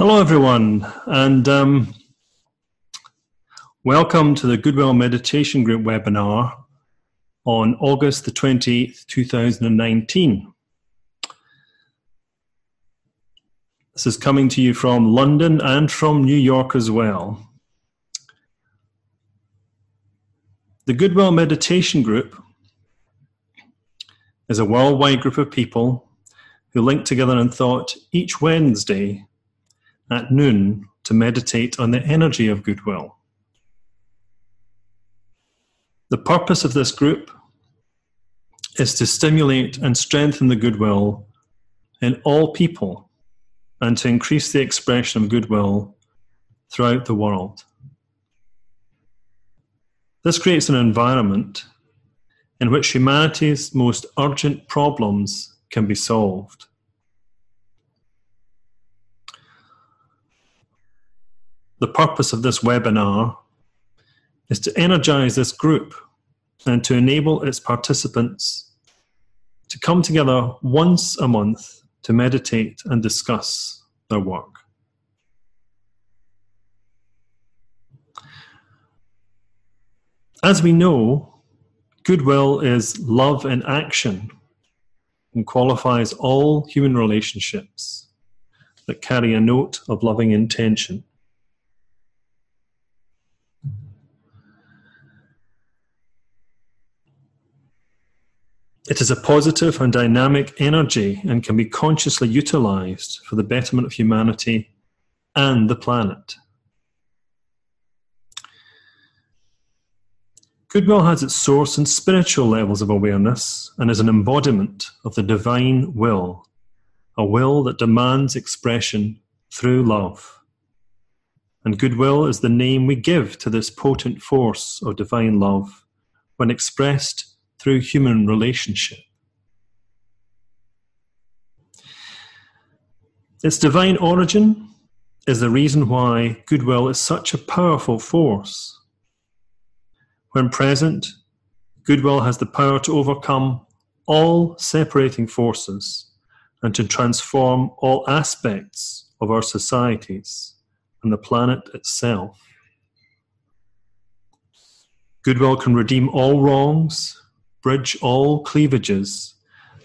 Hello, everyone, and um, welcome to the Goodwill Meditation Group webinar on August the 20th, 2019. This is coming to you from London and from New York as well. The Goodwill Meditation Group is a worldwide group of people who link together in thought each Wednesday at noon to meditate on the energy of goodwill. The purpose of this group is to stimulate and strengthen the goodwill in all people and to increase the expression of goodwill throughout the world. This creates an environment in which humanity's most urgent problems can be solved. The purpose of this webinar is to energize this group and to enable its participants to come together once a month to meditate and discuss their work. As we know, goodwill is love in action and qualifies all human relationships that carry a note of loving intention. It is a positive and dynamic energy and can be consciously utilized for the betterment of humanity and the planet. Goodwill has its source in spiritual levels of awareness and is an embodiment of the divine will, a will that demands expression through love. And goodwill is the name we give to this potent force of divine love when expressed through human relationship. Its divine origin is the reason why goodwill is such a powerful force. When present, goodwill has the power to overcome all separating forces and to transform all aspects of our societies and the planet itself. Goodwill can redeem all wrongs bridge all cleavages,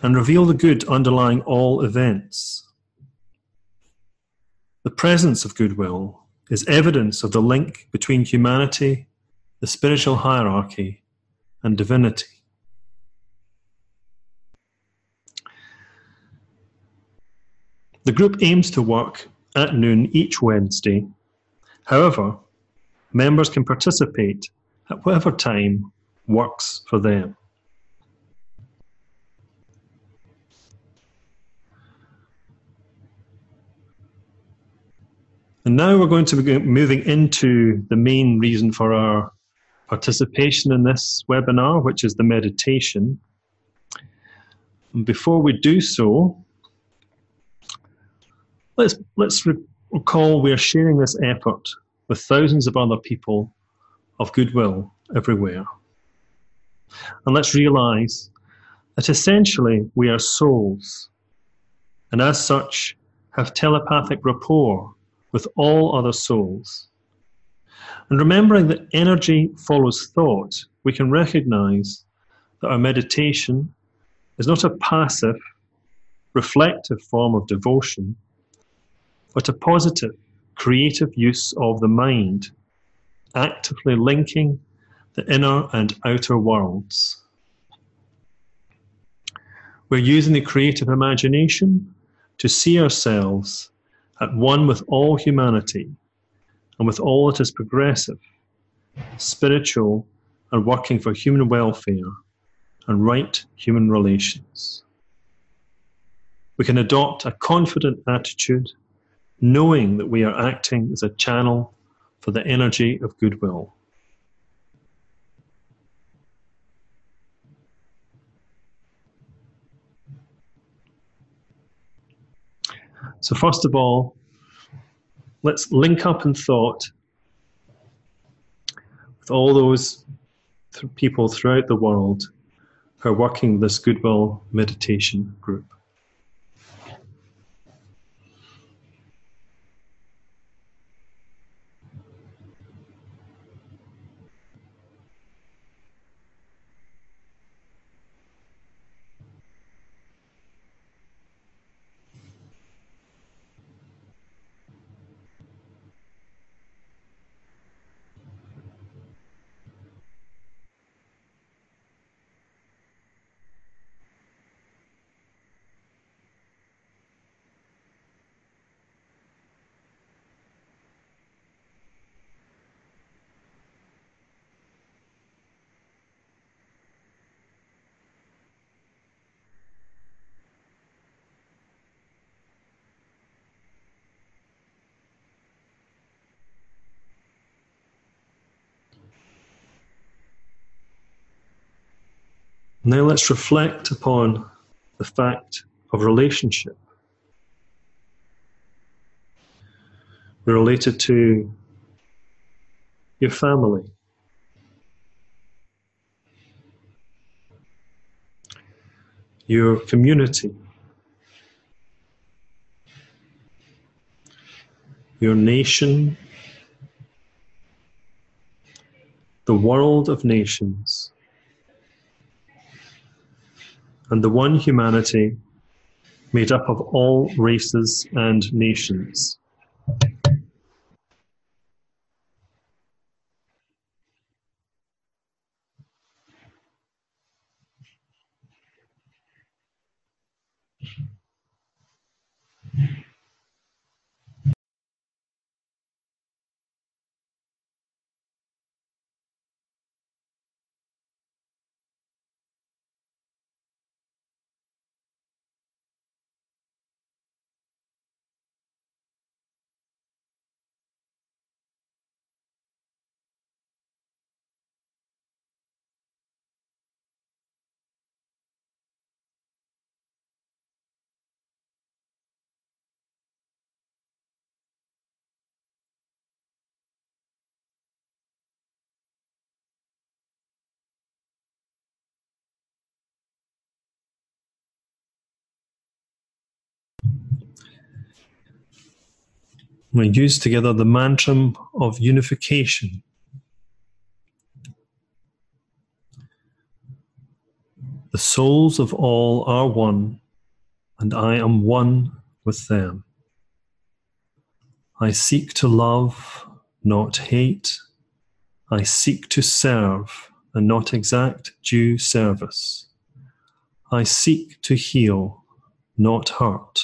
and reveal the good underlying all events. The presence of goodwill is evidence of the link between humanity, the spiritual hierarchy, and divinity. The group aims to work at noon each Wednesday. However, members can participate at whatever time works for them. And now we're going to be moving into the main reason for our participation in this webinar, which is the meditation. And before we do so, let's, let's recall we are sharing this effort with thousands of other people of goodwill everywhere. And let's realize that essentially we are souls, and as such have telepathic rapport with all other souls. And remembering that energy follows thought, we can recognize that our meditation is not a passive, reflective form of devotion, but a positive, creative use of the mind, actively linking the inner and outer worlds. We're using the creative imagination to see ourselves at one with all humanity and with all that is progressive, spiritual, and working for human welfare and right human relations. We can adopt a confident attitude, knowing that we are acting as a channel for the energy of goodwill. So, first of all, let's link up in thought with all those th- people throughout the world who are working this Goodwill Meditation group. Now let's reflect upon the fact of relationship. We're related to your family, your community, your nation, the world of nations and the one humanity made up of all races and nations. We use together the mantra of unification. The souls of all are one, and I am one with them. I seek to love, not hate. I seek to serve and not exact due service. I seek to heal, not hurt.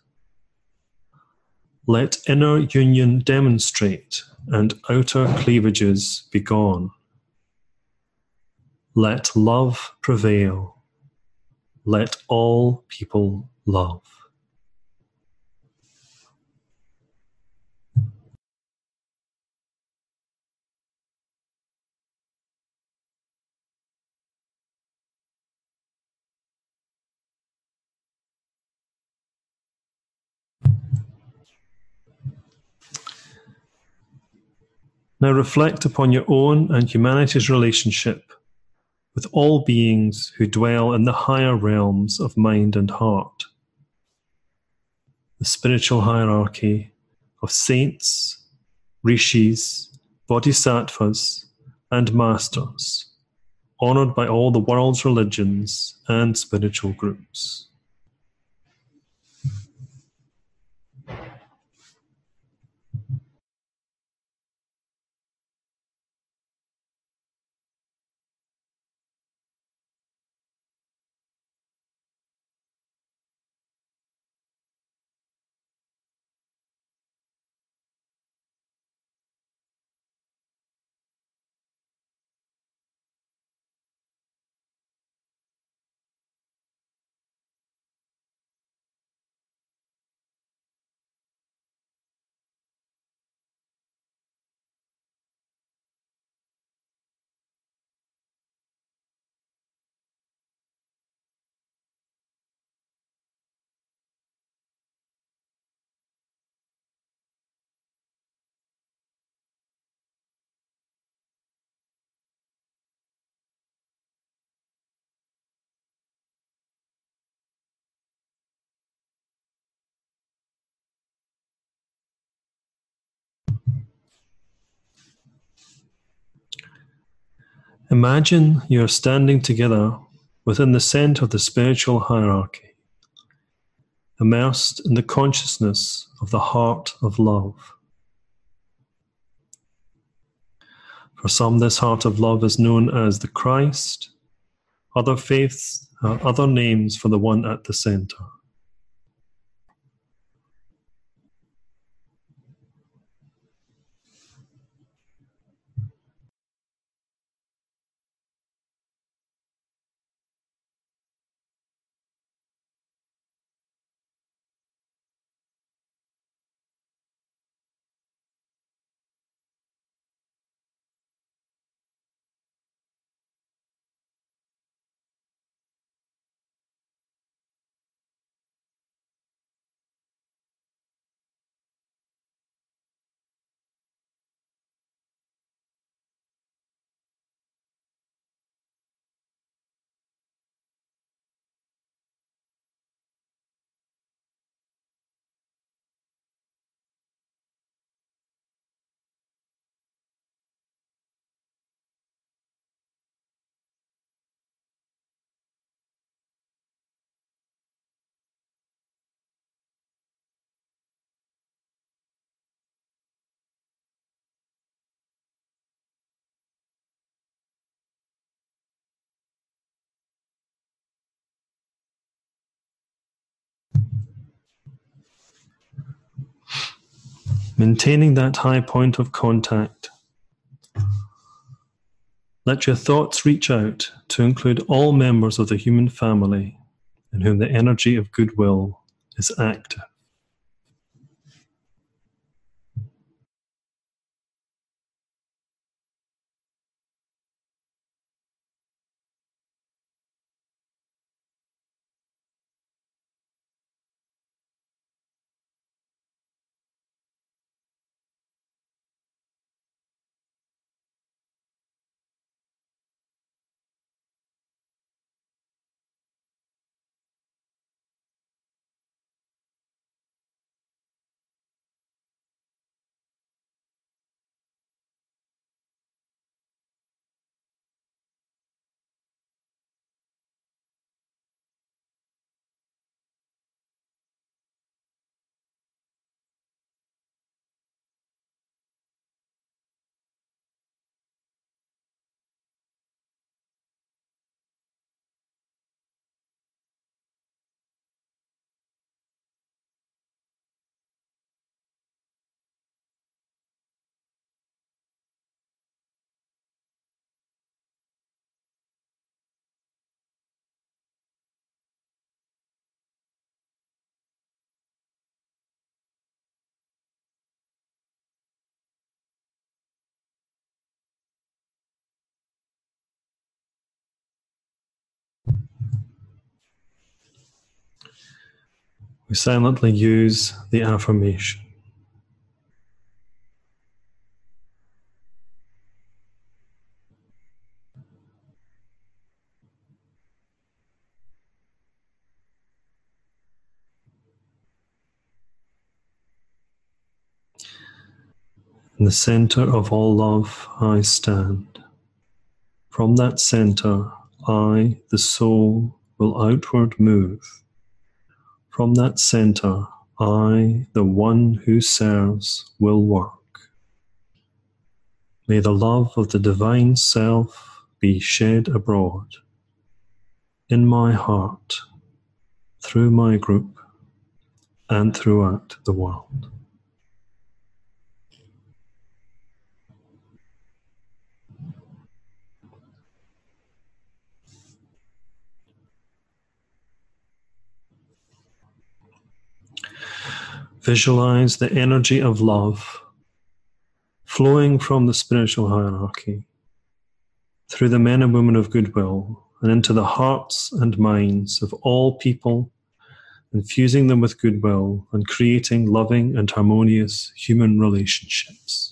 let inner union demonstrate and outer cleavages be gone. Let love prevail. Let all people love. Now reflect upon your own and humanity's relationship with all beings who dwell in the higher realms of mind and heart. The spiritual hierarchy of saints, rishis, bodhisattvas, and masters, honored by all the world's religions and spiritual groups. Imagine you are standing together within the center of the spiritual hierarchy, immersed in the consciousness of the heart of love. For some, this heart of love is known as the Christ. Other faiths are other names for the one at the center. Maintaining that high point of contact. Let your thoughts reach out to include all members of the human family in whom the energy of goodwill is active. We silently use the affirmation. In the center of all love, I stand. From that center, I, the soul, will outward move from that center, I, the one who serves, will work. May the love of the Divine Self be shed abroad in my heart, through my group, and throughout the world. Visualize the energy of love flowing from the spiritual hierarchy through the men and women of goodwill and into the hearts and minds of all people, infusing them with goodwill and creating loving and harmonious human relationships.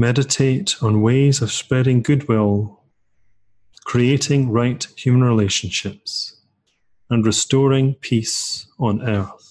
Meditate on ways of spreading goodwill, creating right human relationships, and restoring peace on earth.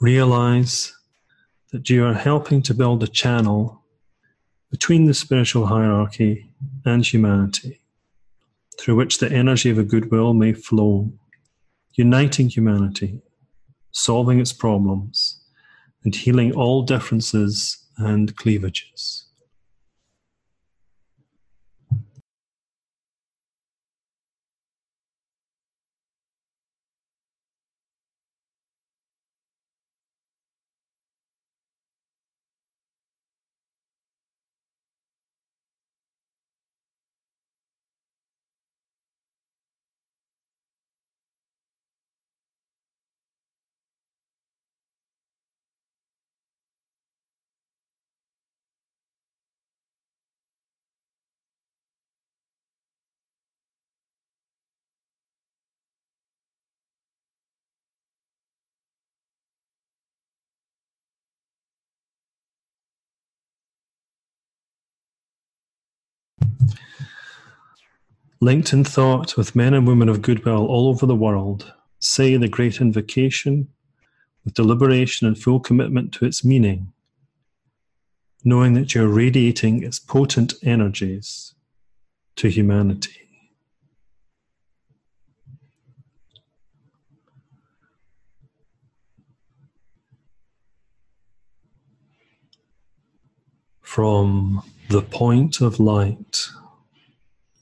Realize that you are helping to build a channel between the spiritual hierarchy and humanity through which the energy of a goodwill may flow, uniting humanity, solving its problems, and healing all differences and cleavages. Linked in thought with men and women of goodwill all over the world, say the great invocation with deliberation and full commitment to its meaning, knowing that you're radiating its potent energies to humanity. From the point of light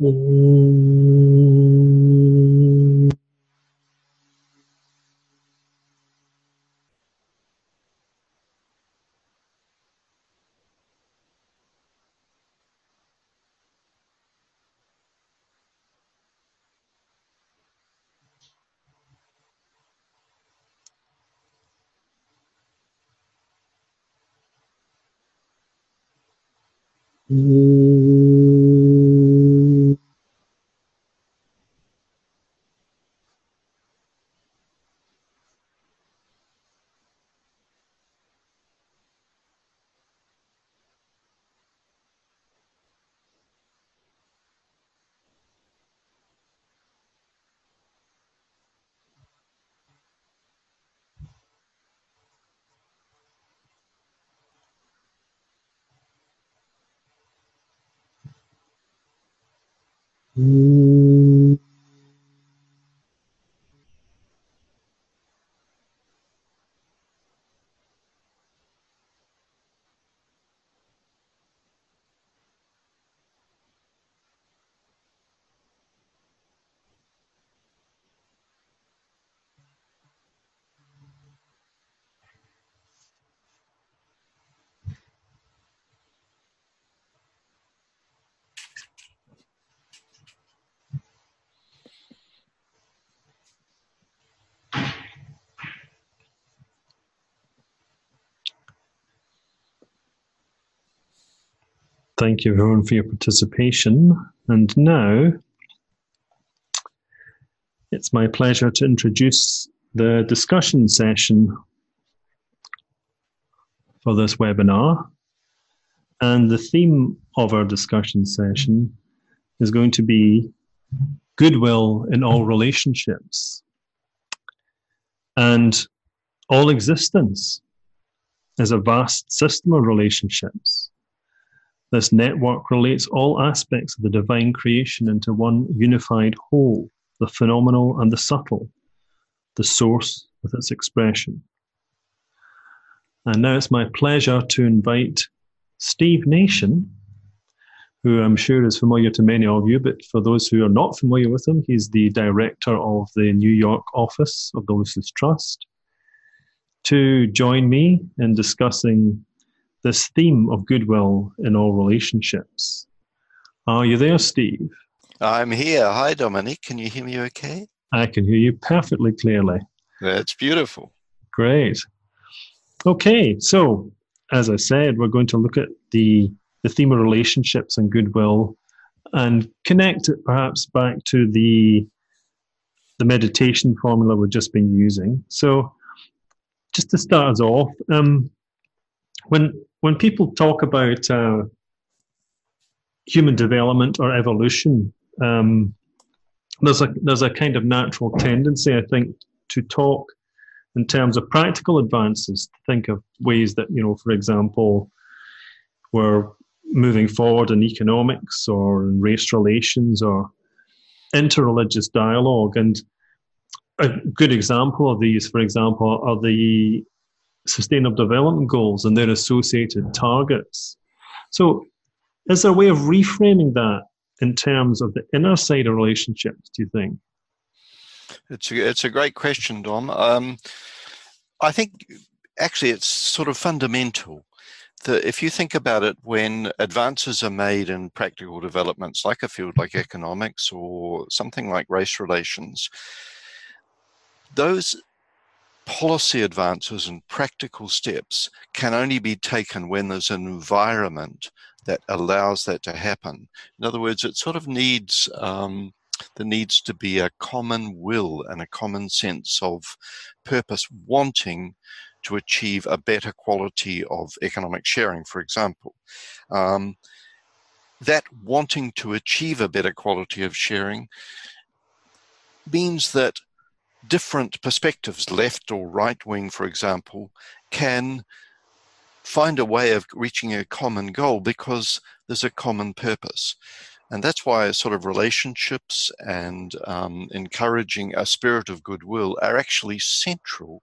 Mm-hmm. Mm. Thank you everyone for your participation. And now it's my pleasure to introduce the discussion session for this webinar. And the theme of our discussion session is going to be goodwill in all relationships and all existence is a vast system of relationships this network relates all aspects of the divine creation into one unified whole, the phenomenal and the subtle, the source with its expression. And now it's my pleasure to invite Steve Nation, who I'm sure is familiar to many of you, but for those who are not familiar with him, he's the director of the New York office of the Lucis Trust, to join me in discussing this theme of goodwill in all relationships. Are you there, Steve? I'm here. Hi, Dominic. Can you hear me okay? I can hear you perfectly clearly. That's beautiful. Great. Okay, so as I said, we're going to look at the, the theme of relationships and goodwill and connect it perhaps back to the the meditation formula we've just been using. So, just to start us off, um, when when people talk about uh, human development or evolution, um, there's a there's a kind of natural tendency, I think, to talk in terms of practical advances. To think of ways that you know, for example, we're moving forward in economics or in race relations or interreligious dialogue. And a good example of these, for example, are the Sustainable Development Goals and their associated targets. So, is there a way of reframing that in terms of the inner side of relationships, do you think? It's a, it's a great question, Dom. Um, I think actually it's sort of fundamental that if you think about it, when advances are made in practical developments like a field like economics or something like race relations, those policy advances and practical steps can only be taken when there's an environment that allows that to happen. In other words, it sort of needs um, there needs to be a common will and a common sense of purpose, wanting to achieve a better quality of economic sharing, for example. Um, that wanting to achieve a better quality of sharing means that different perspectives, left or right wing, for example, can find a way of reaching a common goal because there's a common purpose. And that's why sort of relationships and um, encouraging a spirit of goodwill are actually central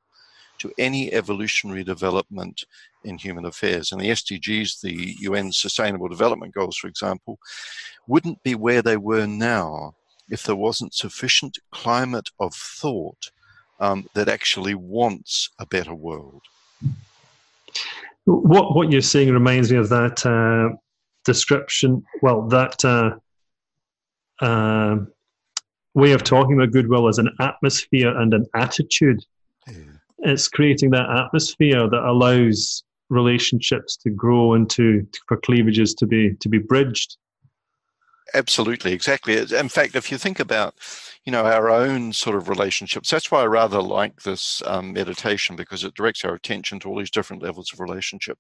to any evolutionary development in human affairs. And the SDGs, the UN Sustainable Development Goals, for example, wouldn't be where they were now if there wasn't sufficient climate of thought um, that actually wants a better world. What what you're saying reminds me of that uh, description. Well, that uh, uh, way of talking about goodwill as an atmosphere and an attitude. Yeah. It's creating that atmosphere that allows relationships to grow and to for cleavages to be to be bridged. Absolutely, exactly. In fact, if you think about, you know, our own sort of relationships, that's why I rather like this um, meditation because it directs our attention to all these different levels of relationship.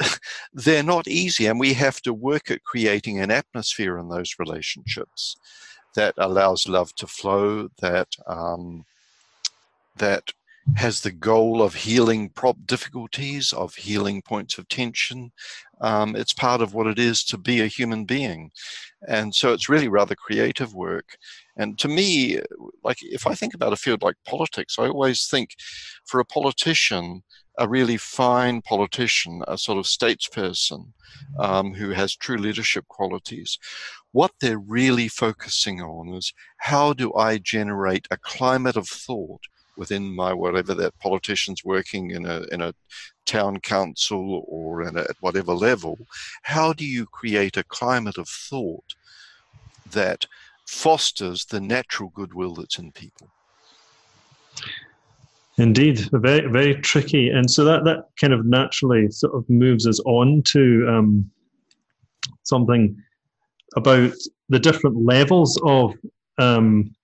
They're not easy, and we have to work at creating an atmosphere in those relationships that allows love to flow, that um, that has the goal of healing prop difficulties, of healing points of tension. Um, it's part of what it is to be a human being. And so it's really rather creative work. And to me, like if I think about a field like politics, I always think for a politician, a really fine politician, a sort of statesperson um, who has true leadership qualities, what they're really focusing on is how do I generate a climate of thought within my whatever that politician's working in a in a town council or a, at whatever level, how do you create a climate of thought that fosters the natural goodwill that's in people? Indeed, very very tricky, and so that that kind of naturally sort of moves us on to um, something about the different levels of um,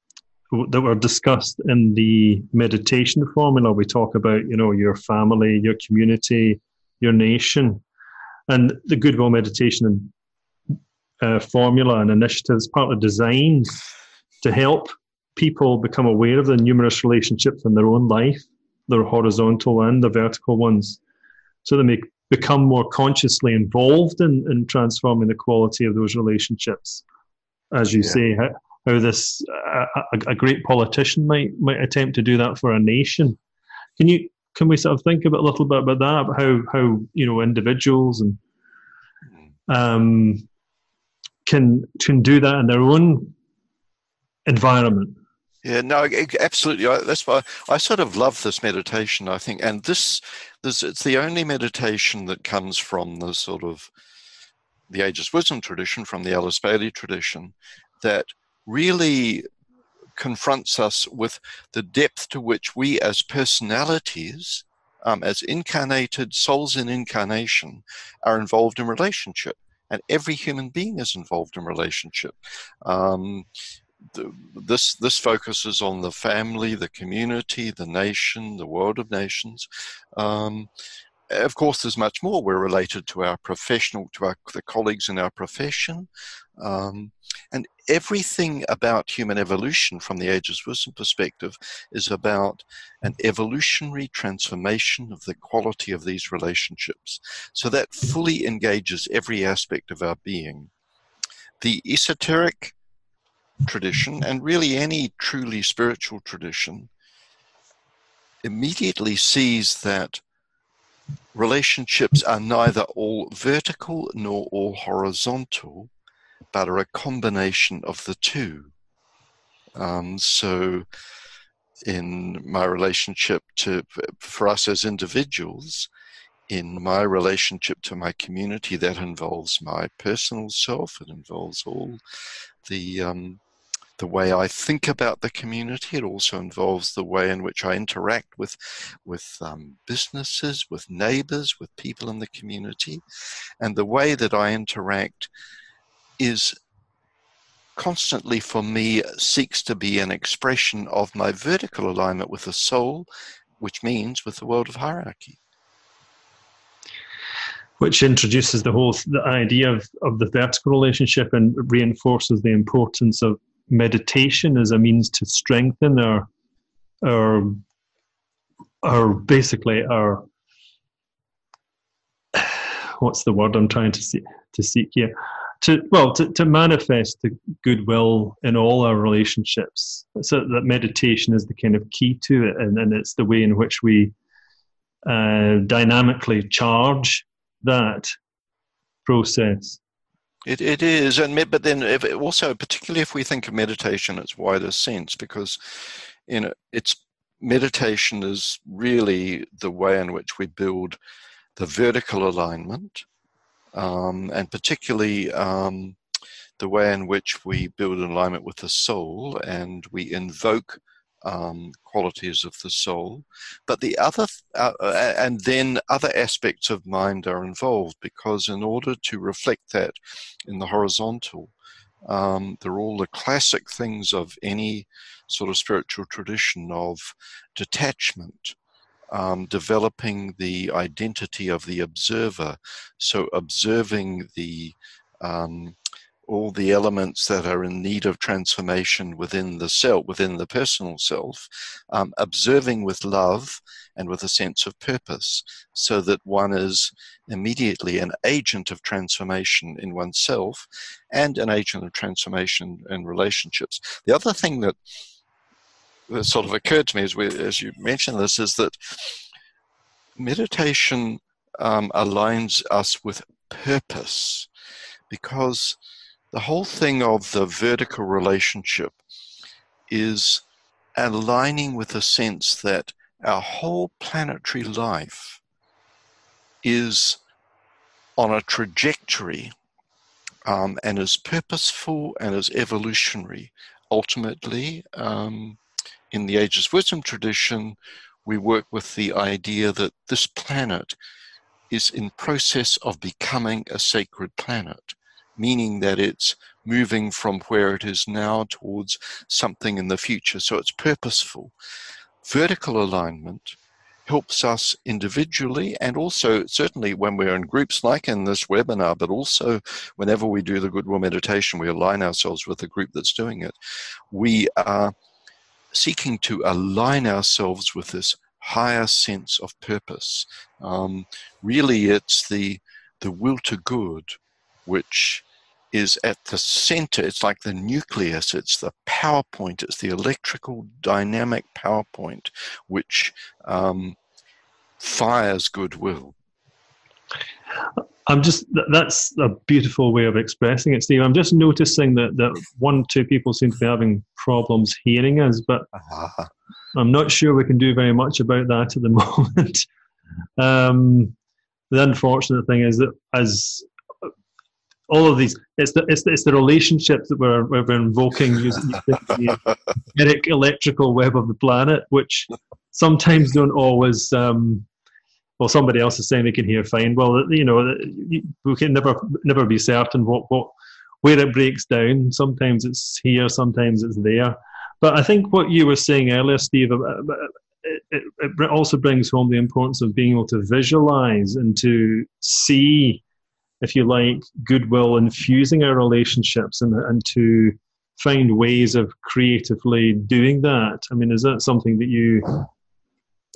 that were discussed in the meditation formula. We talk about, you know, your family, your community, your nation, and the goodwill meditation uh, formula and initiatives partly designed to help people become aware of the numerous relationships in their own life, their horizontal and the vertical ones, so they may become more consciously involved in, in transforming the quality of those relationships. As you yeah. say, how this a, a, great politician might might attempt to do that for a nation. Can you can we sort of think about a little bit about that? About how how you know individuals and um, can can do that in their own environment. Yeah, no, absolutely. That's why I sort of love this meditation. I think, and this, this, it's the only meditation that comes from the sort of the Ageless Wisdom tradition, from the Alice Bailey tradition, that really confronts us with the depth to which we as personalities, um, as incarnated souls in incarnation, are involved in relationship. And every human being is involved in relationship. Um, the, this this focuses on the family, the community, the nation, the world of nations, um, of course, there's much more. We're related to our professional, to our the colleagues in our profession, um, and everything about human evolution, from the Ageless Wisdom perspective, is about an evolutionary transformation of the quality of these relationships. So that fully engages every aspect of our being. The esoteric tradition, and really any truly spiritual tradition, immediately sees that relationships are neither all vertical nor all horizontal, but are a combination of the two. Um, so, in my relationship to, for us as individuals, in my relationship to my community, that involves my personal self, it involves all the um, the way I think about the community. It also involves the way in which I interact with, with um, businesses, with neighbors, with people in the community. And the way that I interact is constantly for me seeks to be an expression of my vertical alignment with the soul, which means with the world of hierarchy which introduces the whole the idea of, of the vertical relationship and reinforces the importance of meditation as a means to strengthen our our our basically our what's the word I'm trying to see, to seek here? To well to, to manifest the goodwill in all our relationships. So that meditation is the kind of key to it and, and it's the way in which we uh, dynamically charge that process it, it is, and but then if, also particularly if we think of meditation its wider sense, because you know it's meditation is really the way in which we build the vertical alignment, um, and particularly um, the way in which we build alignment with the soul, and we invoke um, qualities of the soul. But the other, uh, uh, and then other aspects of mind are involved because in order to reflect that in the horizontal, um, they're all the classic things of any sort of spiritual tradition of detachment, um, developing the identity of the observer. So observing the um, all the elements that are in need of transformation within the self, within the personal self, um, observing with love and with a sense of purpose, so that one is immediately an agent of transformation in oneself and an agent of transformation in relationships. The other thing that, that sort of occurred to me as, we, as you mentioned this is that meditation um, aligns us with purpose because the whole thing of the vertical relationship is aligning with the sense that our whole planetary life is on a trajectory um, and is purposeful and is evolutionary. Ultimately, um, in the Ageless Wisdom tradition, we work with the idea that this planet is in process of becoming a sacred planet meaning that it's moving from where it is now towards something in the future. So it's purposeful. Vertical alignment helps us individually and also certainly when we're in groups like in this webinar, but also whenever we do the Goodwill meditation, we align ourselves with the group that's doing it. We are seeking to align ourselves with this higher sense of purpose. Um, really, it's the the will to good which is at the center. It's like the nucleus, it's the power point, it's the electrical dynamic power point which um, fires goodwill. I'm just that's a beautiful way of expressing it, Steve. I'm just noticing that that one, two people seem to be having problems hearing us, but uh-huh. I'm not sure we can do very much about that at the moment. um, the unfortunate thing is that as all of these it's the it's the, it's the relationships that we're, we're invoking using the magnetic electrical web of the planet which sometimes don't always um, well somebody else is saying they can hear fine. Well you know we can never never be certain what what where it breaks down. Sometimes it's here sometimes it's there. But i think what you were saying earlier steve it, it, it also brings home the importance of being able to visualize and to see if you like, goodwill infusing our relationships and, and to find ways of creatively doing that. I mean, is that something that you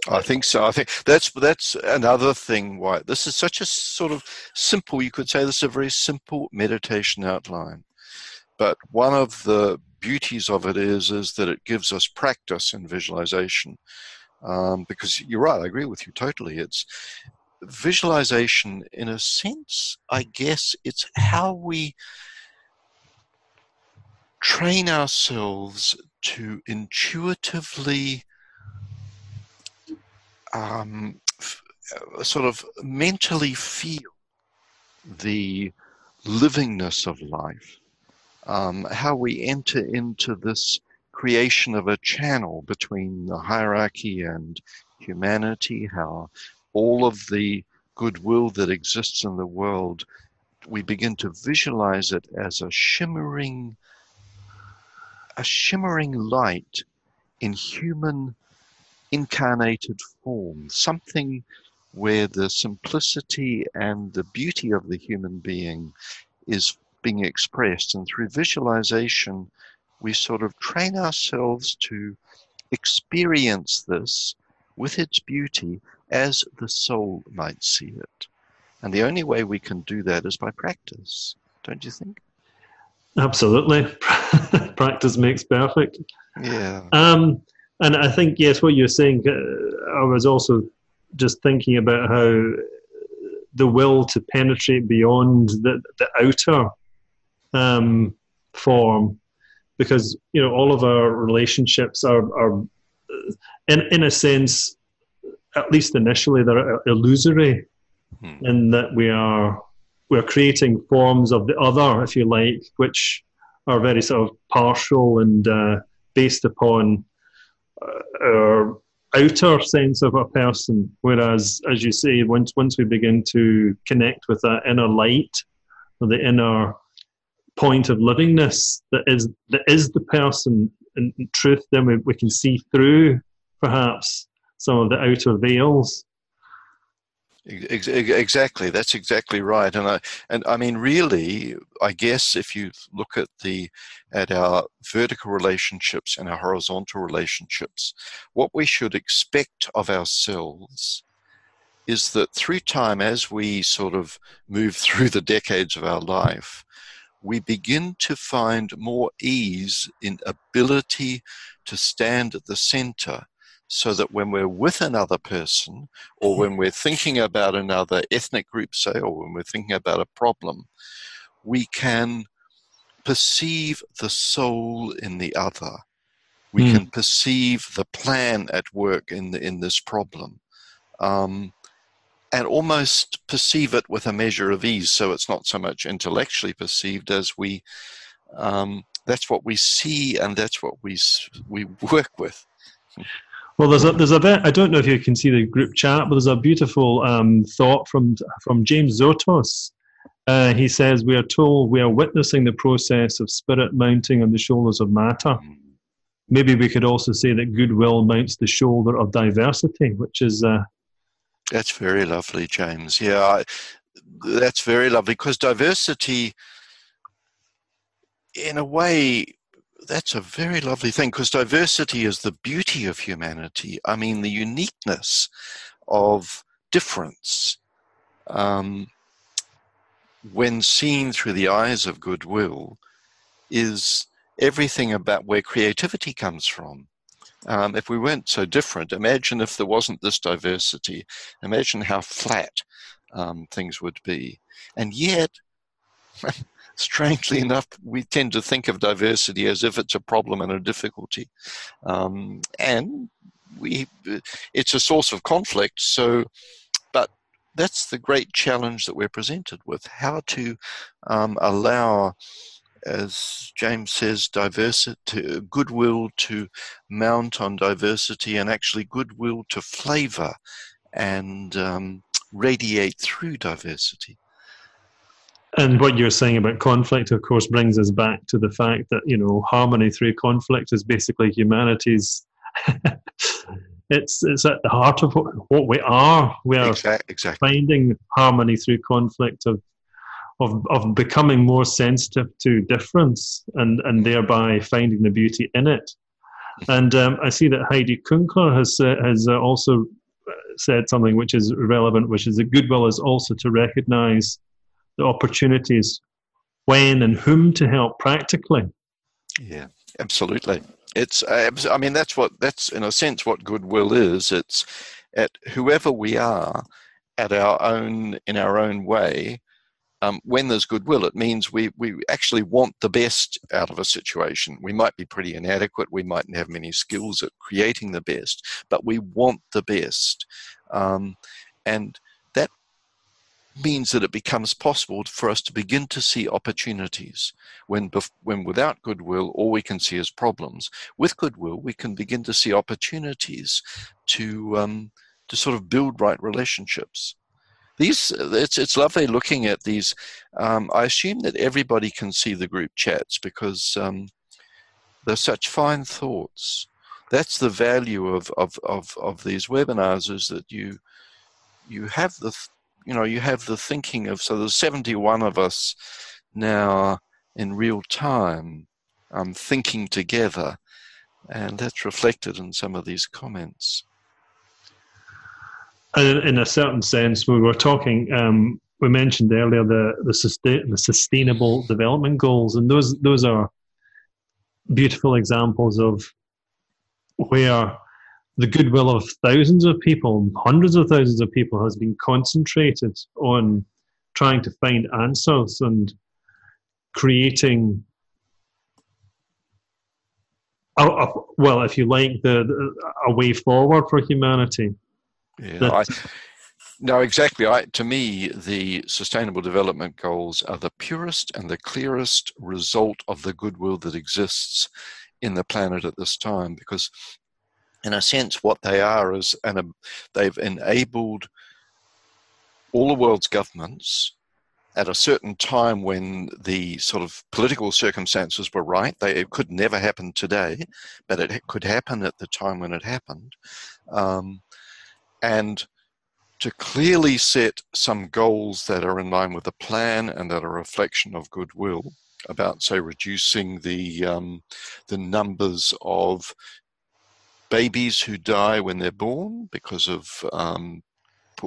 I think so. I think that's that's another thing why this is such a sort of simple. You could say this is a very simple meditation outline, but one of the beauties of it is is that it gives us practice in visualization. Um, because you're right, I agree with you totally. It's visualization, in a sense, I guess it's how we train ourselves to intuitively um, f- uh, sort of mentally feel the livingness of life, um, how we enter into this creation of a channel between the hierarchy and humanity, how all of the goodwill that exists in the world, we begin to visualize it as a shimmering, a shimmering light in human incarnated form, something where the simplicity and the beauty of the human being is being expressed. And through visualization, we sort of train ourselves to experience this with its beauty as the soul might see it. And the only way we can do that is by practice, don't you think? Absolutely. practice makes perfect. Yeah. Um, and I think, yes, what you're saying, uh, I was also just thinking about how the will to penetrate beyond the, the outer um, form, because, you know, all of our relationships are, are in, in a sense, at least initially, they're illusory hmm. in that we are we're creating forms of the other, if you like, which are very sort of partial and uh, based upon our outer sense of a person. Whereas, as you say, once once we begin to connect with that inner light, or the inner point of livingness that is that is the person in truth, then we, we can see through perhaps some of the outer veils. Exactly, that's exactly right, and I and I mean, really, I guess if you look at the at our vertical relationships and our horizontal relationships, what we should expect of ourselves is that through time, as we sort of move through the decades of our life, we begin to find more ease in ability to stand at the center so that when we're with another person or when we're thinking about another ethnic group, say, or when we're thinking about a problem, we can perceive the soul in the other. We mm. can perceive the plan at work in, the, in this problem. Um, and almost perceive it with a measure of ease. So it's not so much intellectually perceived as we, um, that's what we see and that's what we, we work with. Well, there's a there's a bit. I don't know if you can see the group chat, but there's a beautiful um, thought from from James Zotos. Uh, he says, "We are told we are witnessing the process of spirit mounting on the shoulders of matter. Maybe we could also say that goodwill mounts the shoulder of diversity, which is." Uh, that's very lovely, James. Yeah, I, that's very lovely because diversity, in a way, that's a very lovely thing because diversity is the beauty of humanity. I mean, the uniqueness of difference, um, when seen through the eyes of goodwill, is everything about where creativity comes from. Um, if we weren't so different, imagine if there wasn't this diversity. Imagine how flat um, things would be. And yet, strangely enough, we tend to think of diversity as if it's a problem and a difficulty. Um, and we, it's a source of conflict. So, but that's the great challenge that we're presented with how to um, allow, as James says, diversity, goodwill to mount on diversity and actually goodwill to flavor and um, radiate through diversity. And what you're saying about conflict, of course, brings us back to the fact that you know harmony through conflict is basically humanity's. it's it's at the heart of what, what we are. We are exactly, exactly. finding harmony through conflict of of of becoming more sensitive to difference and and thereby finding the beauty in it. And um, I see that Heidi Kunkler has uh, has uh, also said something which is relevant, which is that goodwill is also to recognise the opportunities when and whom to help practically. Yeah, absolutely. It's, I mean, that's what, that's in a sense what goodwill is. It's at whoever we are at our own, in our own way, um, when there's goodwill, it means we, we actually want the best out of a situation. We might be pretty inadequate, we mightn't have many skills at creating the best, but we want the best. Um, and means that it becomes possible for us to begin to see opportunities when, when without goodwill all we can see is problems. With goodwill we can begin to see opportunities to um, to sort of build right relationships. These it's it's lovely looking at these um, i assume that everybody can see the group chats because um, they're such fine thoughts. That's the value of, of, of, of these webinars is that you you have the you know, you have the thinking of, so there's 71 of us now in real time um, thinking together. And that's reflected in some of these comments. And in a certain sense, we were talking, um, we mentioned earlier the, the, sustain, the sustainable development goals, and those, those are beautiful examples of where the goodwill of thousands of people, hundreds of thousands of people, has been concentrated on trying to find answers and creating a, a, well, if you like, the, the, a way forward for humanity. Yeah, I, no, exactly. I, to me, the Sustainable Development Goals are the purest and the clearest result of the goodwill that exists in the planet at this time because in a sense, what they are is, and they've enabled all the world's governments at a certain time when the sort of political circumstances were right. They, it could never happen today, but it could happen at the time when it happened. Um, and to clearly set some goals that are in line with the plan and that are a reflection of goodwill about, say, reducing the um, the numbers of babies who die when they're born because of um,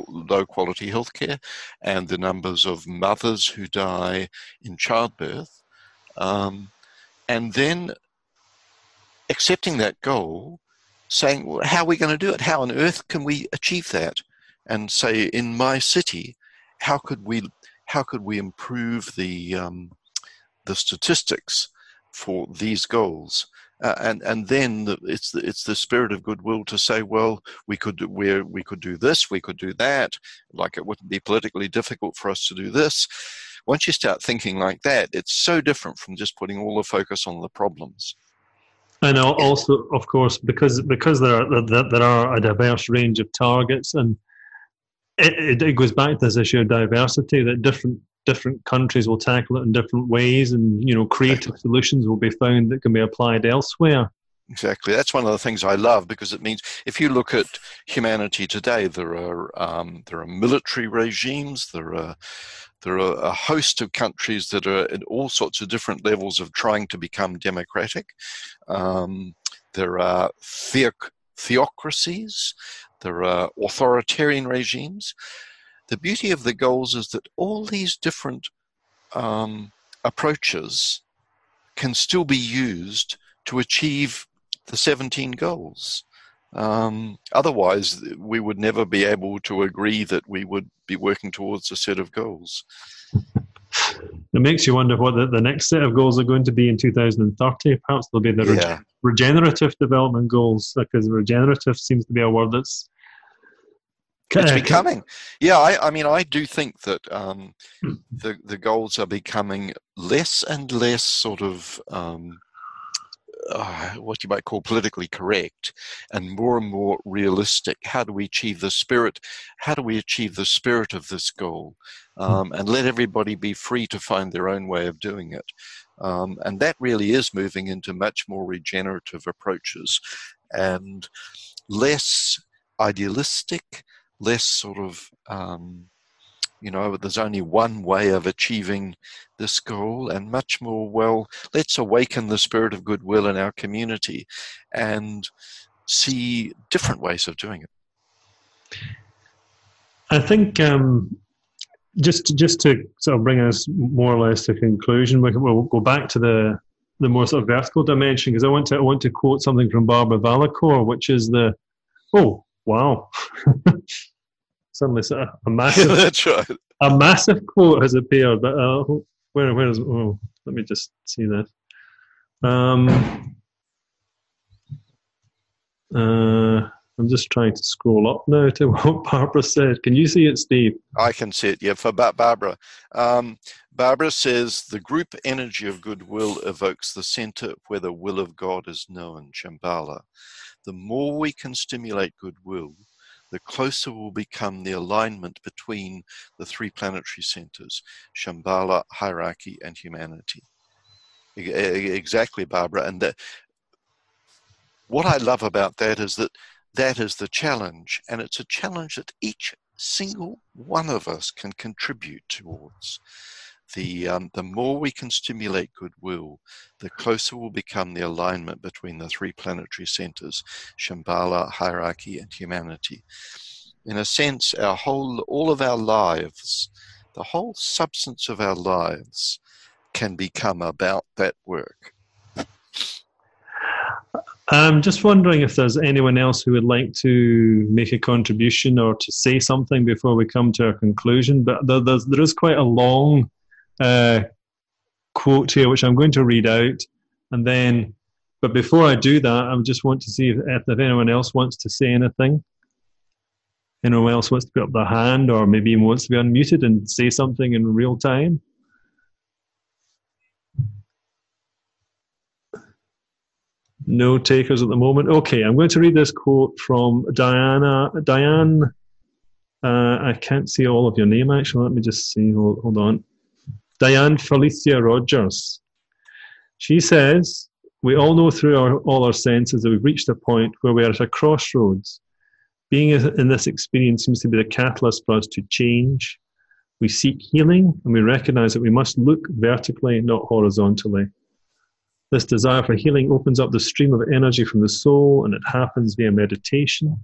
low quality healthcare, and the numbers of mothers who die in childbirth, um, and then accepting that goal, saying, well, "How are we going to do it? How on earth can we achieve that?" And say, in my city, how could we how could we improve the um, the statistics for these goals? Uh, and and then the, it's the, it's the spirit of goodwill to say, well, we could we we could do this, we could do that. Like it wouldn't be politically difficult for us to do this. Once you start thinking like that, it's so different from just putting all the focus on the problems. And also, of course, because because there are there are a diverse range of targets, and it, it goes back to this issue of diversity that different different countries will tackle it in different ways, and you know, creative exactly. solutions will be found that can be applied elsewhere. Exactly. That's one of the things I love because it means if you look at humanity today, there are um, there are military regimes, there are there are a host of countries that are at all sorts of different levels of trying to become democratic. Um, there are theoc- theocracies, there are authoritarian regimes, the beauty of the goals is that all these different um, approaches can still be used to achieve the 17 goals. Um, otherwise, we would never be able to agree that we would be working towards a set of goals. It makes you wonder what the, the next set of goals are going to be in 2030. Perhaps they'll be the yeah. regenerative development goals, because regenerative seems to be a word that's it's becoming yeah I, I mean i do think that um, hmm. the the goals are becoming less and less sort of um, uh, what you might call politically correct and more and more realistic how do we achieve the spirit how do we achieve the spirit of this goal hmm. um, and let everybody be free to find their own way of doing it um, and that really is moving into much more regenerative approaches and less idealistic less sort of um, you know there's only one way of achieving this goal and much more well let's awaken the spirit of goodwill in our community and see different ways of doing it. I think um, just just to sort of bring us more or less to conclusion we'll go back to the the more sort of vertical dimension because i want to i want to quote something from barbara Valicour, which is the oh wow suddenly a, a massive right. a massive quote has appeared. But uh, where where is oh let me just see that. Um, uh, I'm just trying to scroll up now to what Barbara said. Can you see it, Steve? I can see it. Yeah, for Barbara. Um, Barbara says the group energy of goodwill evokes the center where the will of God is known, Shambhala. The more we can stimulate goodwill, the closer will become the alignment between the three planetary centers Shambhala, hierarchy, and humanity. Exactly, Barbara. And that, what I love about that is that that is the challenge, and it's a challenge that each single one of us can contribute towards the um, the more we can stimulate goodwill, the closer will become the alignment between the three planetary centers: Shambhala, hierarchy, and humanity. In a sense, our whole, all of our lives, the whole substance of our lives, can become about that work. I'm just wondering if there's anyone else who would like to make a contribution or to say something before we come to our conclusion. But there's, there is quite a long uh, quote here, which I'm going to read out, and then. But before I do that, I just want to see if, if anyone else wants to say anything. Anyone else wants to put up their hand, or maybe even wants to be unmuted and say something in real time. No takers at the moment. Okay, I'm going to read this quote from Diana. Diane, uh, I can't see all of your name actually. Let me just see. Hold, hold on. Diane Felicia Rogers. She says, We all know through our, all our senses that we've reached a point where we are at a crossroads. Being in this experience seems to be the catalyst for us to change. We seek healing and we recognize that we must look vertically, not horizontally. This desire for healing opens up the stream of energy from the soul, and it happens via meditation.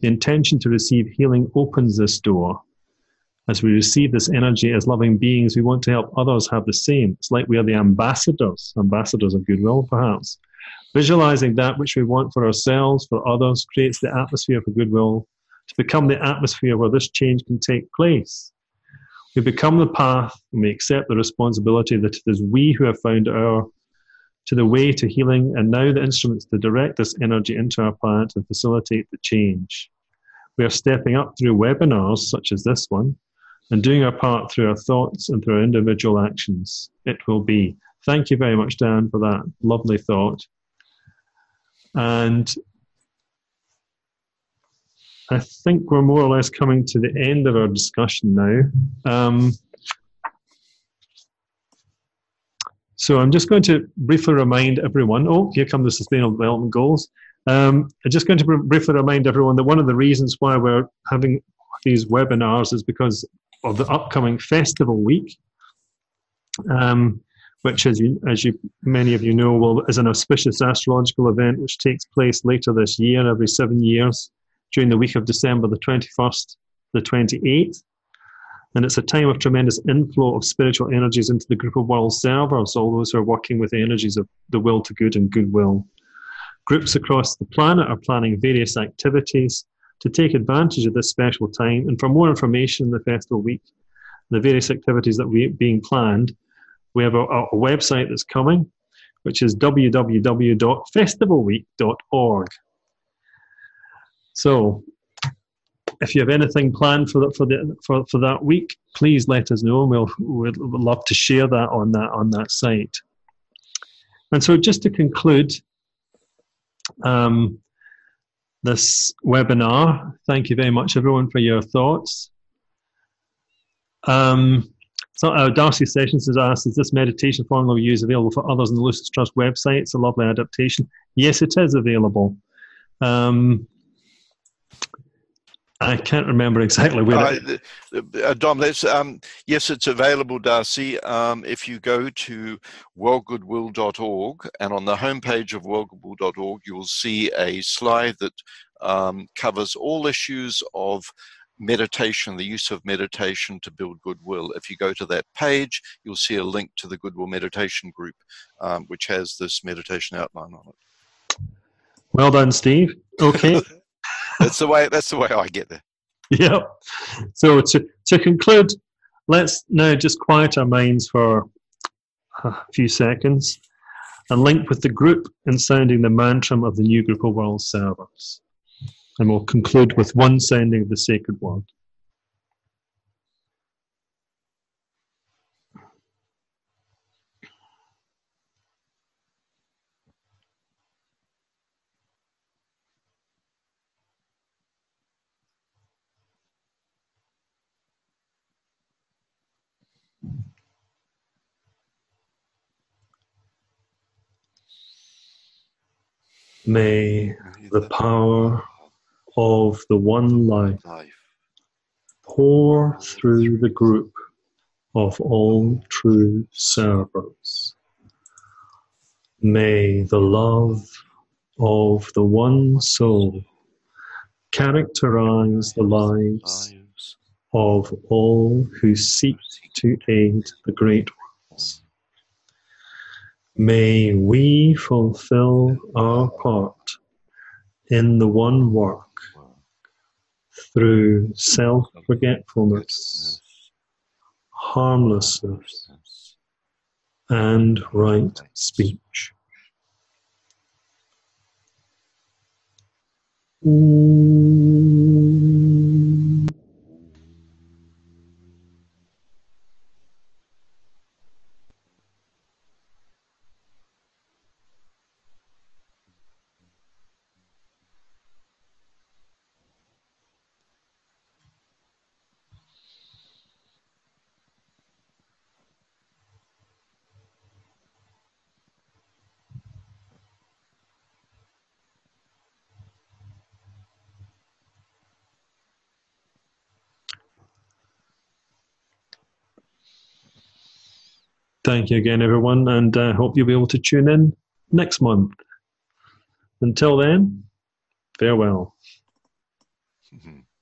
The intention to receive healing opens this door. As we receive this energy as loving beings, we want to help others have the same. It's like we are the ambassadors, ambassadors of goodwill, perhaps. Visualizing that which we want for ourselves, for others, creates the atmosphere for goodwill to become the atmosphere where this change can take place. We become the path and we accept the responsibility that it is we who have found our to the way to healing, and now the instruments to direct this energy into our planet and facilitate the change. We are stepping up through webinars such as this one and doing our part through our thoughts and through our individual actions. It will be. Thank you very much, Dan, for that lovely thought. And I think we're more or less coming to the end of our discussion now. Um, So I'm just going to briefly remind everyone. Oh, here come the Sustainable Development Goals. Um, I'm just going to briefly remind everyone that one of the reasons why we're having these webinars is because of the upcoming festival week, um, which, as you, as you many of you know, will, is an auspicious astrological event which takes place later this year, every seven years, during the week of December the 21st, the 28th. And it's a time of tremendous inflow of spiritual energies into the group of world servers, all those who are working with the energies of the will to good and goodwill. Groups across the planet are planning various activities to take advantage of this special time. And for more information in the festival week, the various activities that are being planned, we have a, a website that's coming, which is www.festivalweek.org. So if you have anything planned for that for the for, for that week, please let us know, we'll we'd love to share that on that on that site. And so, just to conclude um, this webinar, thank you very much, everyone, for your thoughts. Um, so, uh, Darcy Sessions has asked, is this meditation formula we use available for others on the Lucis Trust website? It's a lovely adaptation. Yes, it is available. Um, I can't remember exactly where. Uh, uh, Dom, that's um, yes, it's available, Darcy. Um, if you go to worldgoodwill.org and on the homepage of worldgoodwill.org, you will see a slide that um, covers all issues of meditation, the use of meditation to build goodwill. If you go to that page, you'll see a link to the Goodwill Meditation Group, um, which has this meditation outline on it. Well done, Steve. Okay. that's the way. That's the way I get there. Yep. So to to conclude, let's now just quiet our minds for a few seconds and link with the group in sounding the mantra of the new group of world servers. And we'll conclude with one sounding of the sacred word. May the power of the one life pour through the group of all true servers. May the love of the one soul characterize the lives of all who seek to aid the great ones. May we fulfill our part in the one work through self forgetfulness, harmlessness, and right speech. Thank you again, everyone, and I uh, hope you'll be able to tune in next month. Until then, farewell. Mm-hmm.